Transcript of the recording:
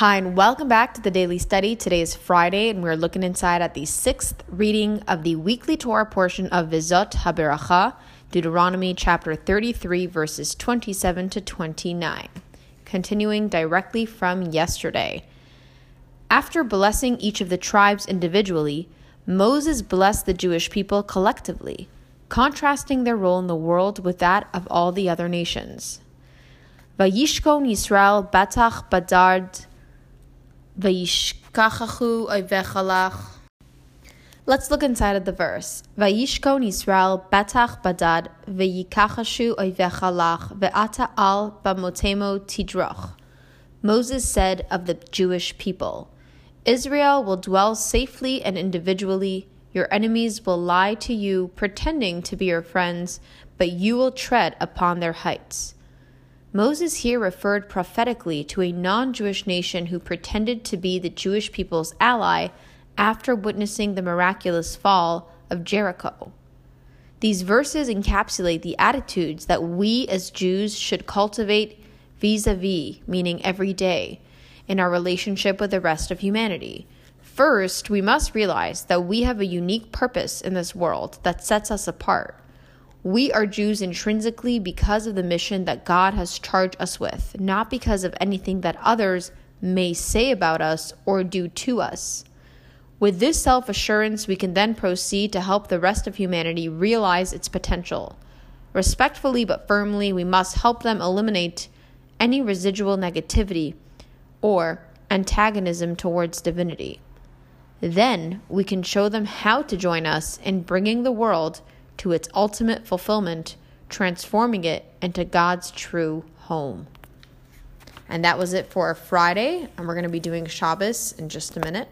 Hi, and welcome back to the Daily Study. Today is Friday, and we're looking inside at the sixth reading of the weekly Torah portion of VeZot HaBeracha, Deuteronomy chapter 33, verses 27 to 29. Continuing directly from yesterday. After blessing each of the tribes individually, Moses blessed the Jewish people collectively, contrasting their role in the world with that of all the other nations. Vayishkon Yisrael Batach Badad Vayishkachachu Oyvechalach. Let's look inside of the verse. Vayishkon Yisrael Batach Badad Vayikachashu Oyvechalach Ve'ata al Bamotemo Tidroch. Moses said of the Jewish people, Israel will dwell safely and individually. Your enemies will lie to you, pretending to be your friends, but you will tread upon their heights. Moses here referred prophetically to a non Jewish nation who pretended to be the Jewish people's ally after witnessing the miraculous fall of Jericho. These verses encapsulate the attitudes that we as Jews should cultivate vis a vis, meaning every day, in our relationship with the rest of humanity. First, we must realize that we have a unique purpose in this world that sets us apart. We are Jews intrinsically because of the mission that God has charged us with, not because of anything that others may say about us or do to us. With this self assurance, we can then proceed to help the rest of humanity realize its potential. Respectfully but firmly, we must help them eliminate any residual negativity or antagonism towards divinity. Then we can show them how to join us in bringing the world to its ultimate fulfillment, transforming it into God's true home. And that was it for Friday, and we're going to be doing Shabbos in just a minute.